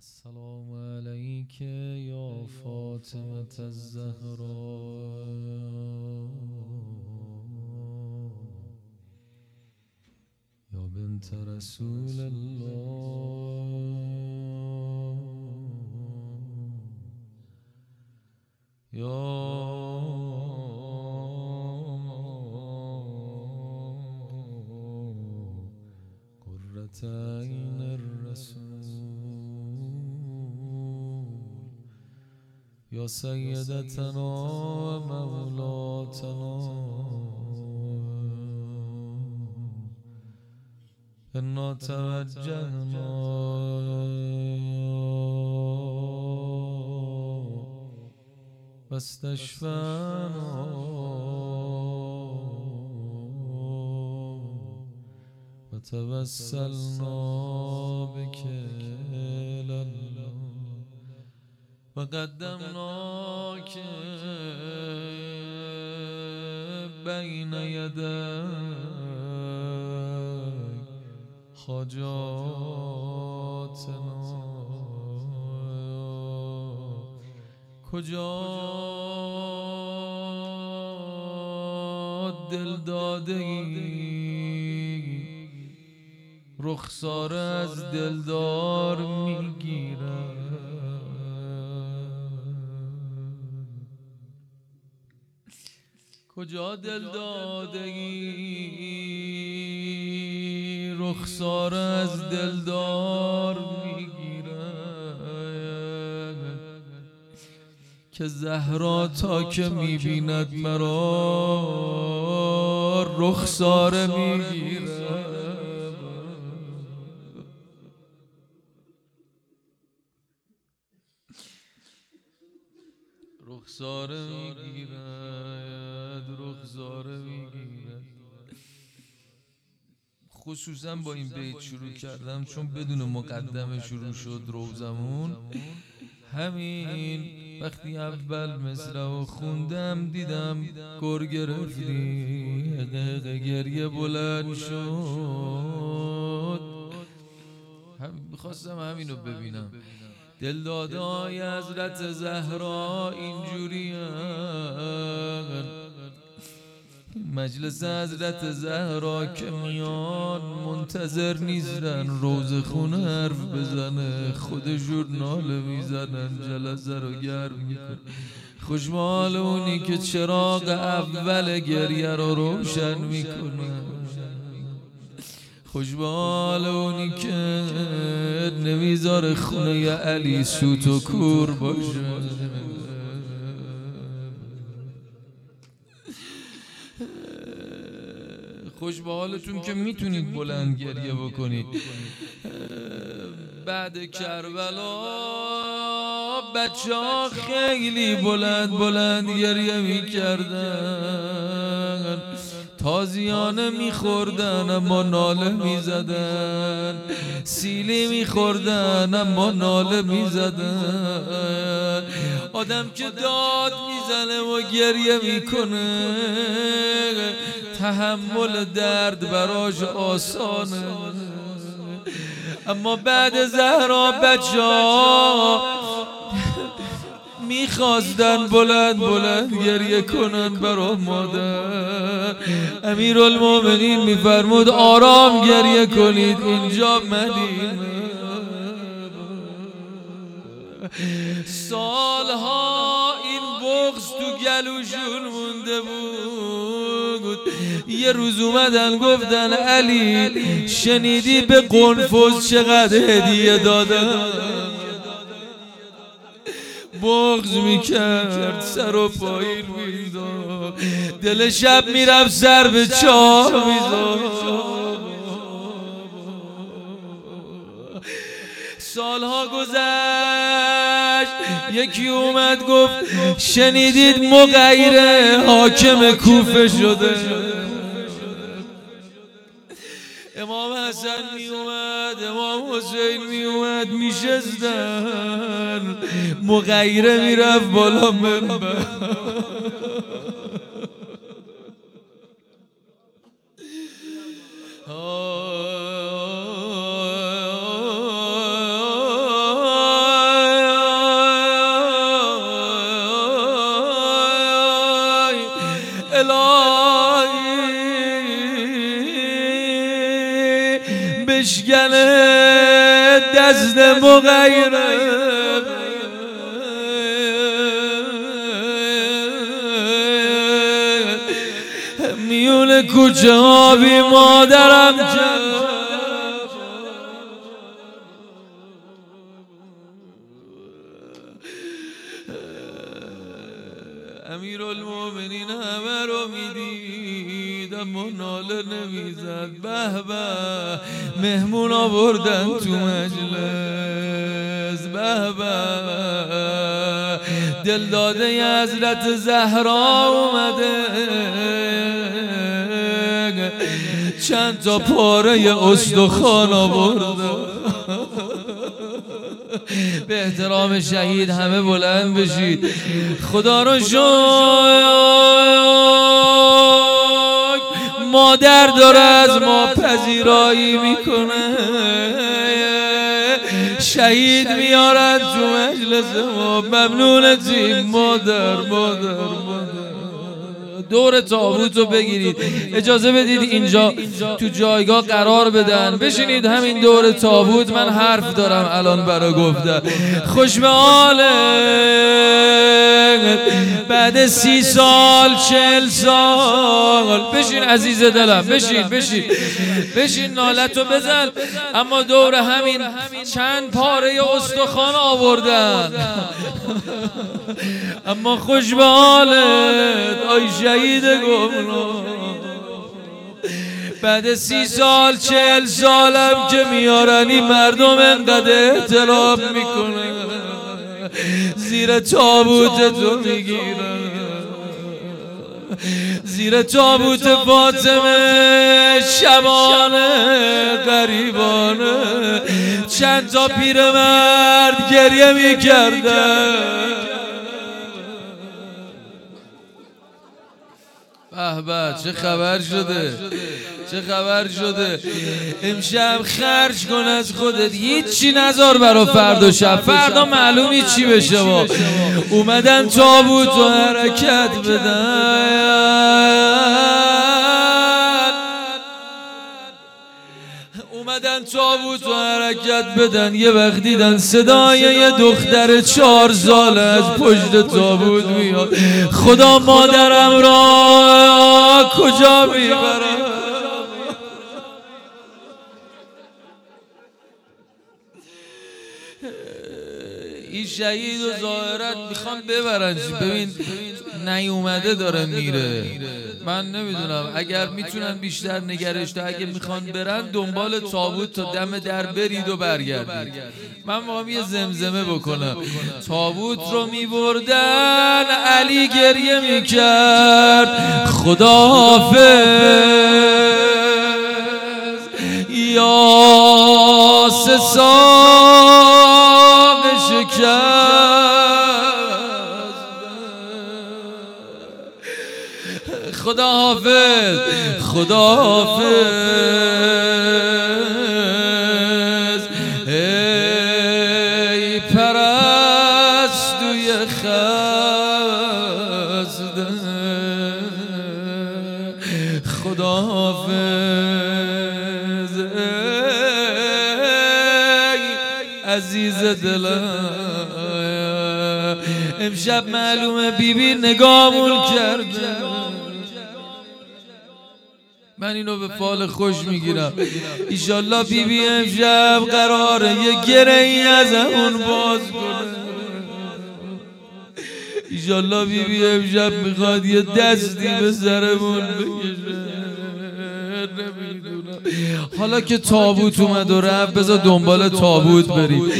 السلام عليك يا فاطمة الزهراء. يا بنت رسول الله. يا قرة عين الرسول. يا سيدتنا ومولاتنا إنا توجهنا. واستشفانا. وتوسلنا بك. إلى الله وقدمناك بين يدي حاجاتنا کجا دل داده ای؟ رخسار از دلدار می‌گیرد کجا دل داده ای رخسار از دلدار می‌گیرد. که زهرا تا که می‌بیند مرا رخسار می‌گیرد. رخساره خصوصا با این بیت شروع کردم چون بدون مقدمه شروع شد روزمون. همین. وقتی اول مثل و خوندم دیدم گر گرفتی. دقیقه گریه بلند شد. هم خواستم همینو ببینم. دلدادای حضرت زهرا اینجوری مجلس حضرت زهرا که میان منتظر نیستن. روز خونه حرف بزنه خود ژورنال می‌زنن جلسه رو گرم میکن خوشمال اونی که چراغ اول گریه رو روشن می‌کنه. خوشبال اونی که نمی‌ذاره خونه علی سوت و کور باشه. خوش به حالتون که می‌تونید بلند گریه بکنید. بعد کربلا بچه ها خیلی بلند بلند گریه می‌کردن. تازیانه میخوردن اما ناله می‌زدن. سیلی میخوردن اما ناله می‌زدن. آدم که داد می‌زنه و گریه می‌کنه. تحمل درد براش آسانه. اما بعد زهرا بچه ها می‌خواستن بلند بلند گریه کنن برا مادر. امیر المومنین میفرمود آرام گریه کنید اینجا مدینه. سالها این بغز تو گلوشون مونده بود. یه روز اومدن گفتن علی شنیدی به قنفوز چقدر هدیه دادن؟ بغز می‌کرد سر و پایین می‌داد. دل شب می‌رفت سر به چاه سالها گذشت. یکی اومد گفت شنیدید مغیر حاکم کوفه شده. امام حسن می اومد امام حسین می اومد می شستن مغیره می رفت بالا منبر. بشکنه دست مغیره. میون کوچه ها بی مادرم امیر اما ناله نمی‌زد. به به. مهمون آوردن تو مجلس. به به. دلداده حضرت زهرا اومده. چند تا پاره استخوان آورده. به احترام شهید همه بلند بشید. خدا رو شد مادر داره از ما پذیرایی می‌کنه. شهید میارد تو مجلس ما. ممنونتیم مادر مادر مادر. دور تابوت رو بگیرید. اجازه بدید اینجا تو جایگاه قرار بدن. بشینید همین دور تابوت. من حرف دارم الان برا گفتن. خوش به بعد سی سال چل سال. بشین عزیز دلم. بشین بشین. بشین نالتو بزن. اما دور همین چند پاره استخوان آوردن. اما خوش به حالت آی شهید گمنام بعد سی سال چهل سالم که میارنی مردم انقدر احترام می‌کنه زیر تابوت تو می‌گیرن. زیر تابوت فاطمه شبانه غریبانه چند تا پیرمرد گریه می‌کردن به چه خبر شده؟ چه خبر شده؟ امشب خرج کن از خودت. هیچی نزار برا فردا شب. فردا معلومی چی بشه با؟ اومدن تابوت و حرکت بدن. اومدن تابوت و حرکت بدن. یه وقت دیدن صدای یه دختر چهار سال از پشت تابوت میاد. خدا مادرم را کجا می‌برم این شهید و ظاهرت می‌خوان ببرن. ببین نیومده داره میره. من نمی‌دونم. اگر می‌تونن بیشتر نگرش تا اگه می‌خوان برن دنبال تابوت تا دم در برید و برگردید. من می‌خوام یه زمزمه بکنم. تابوت رو میبردن علی گریه می‌کرد. خدا حافظ یا سه خدا حافظ خدا حافظ ای پرستوی خزده خدا حافظ ای عزیز دلم امشب معلومه بیبی نگامون کرده. من اینو به فال خوش می‌گیرم. ایشالله بی بی امشب قراره یه گره ای از اون باز کنه. ایشالله بی بی امشب می‌خواد یه دستی به سرمون بکشه. حالا که تابوت اومد و رفت بذار دنبال تابوت بریم.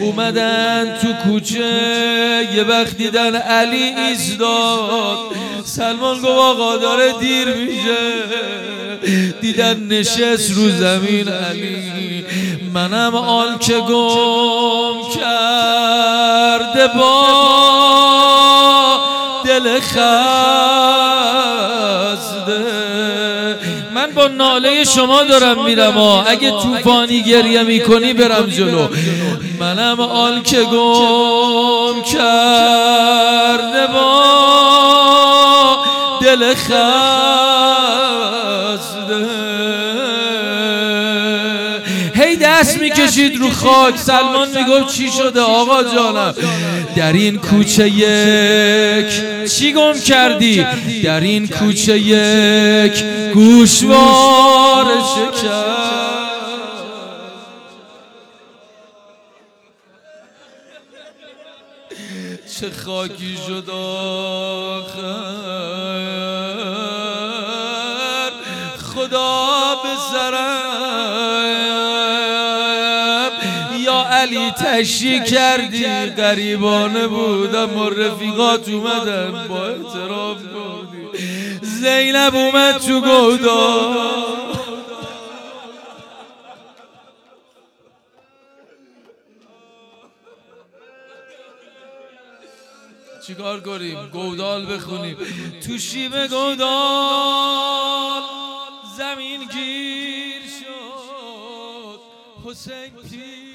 اومدن تو کوچه یه وقت دیدن علی ایستاد سلمان گفت آقا داره دیر میشه. دیدن نشست رو زمین علی. منم آن که گم کرده با دل خسته من با ناله شما دارم میرم ها اگه توفانی گریه می‌کنی برم جلو. منم آن که گم کرده با دل خسته می‌کشید رو خاک. سلمان می‌گفت چی شده؟ آقا جانم در این کوچه یک چی گم کردی؟ در این کوچه یک گوشوار شکر چه خاکی شد آخر؟ خدا به سرم. یا علی تشی کردی. قریبانه بودم و رفیقات اومدن با اعتراف کردی. زینب اومد تو گودار چیکار کنیم؟ گودال بخونیم. تو شیب گودال زمین گیر شد. حسین پیر.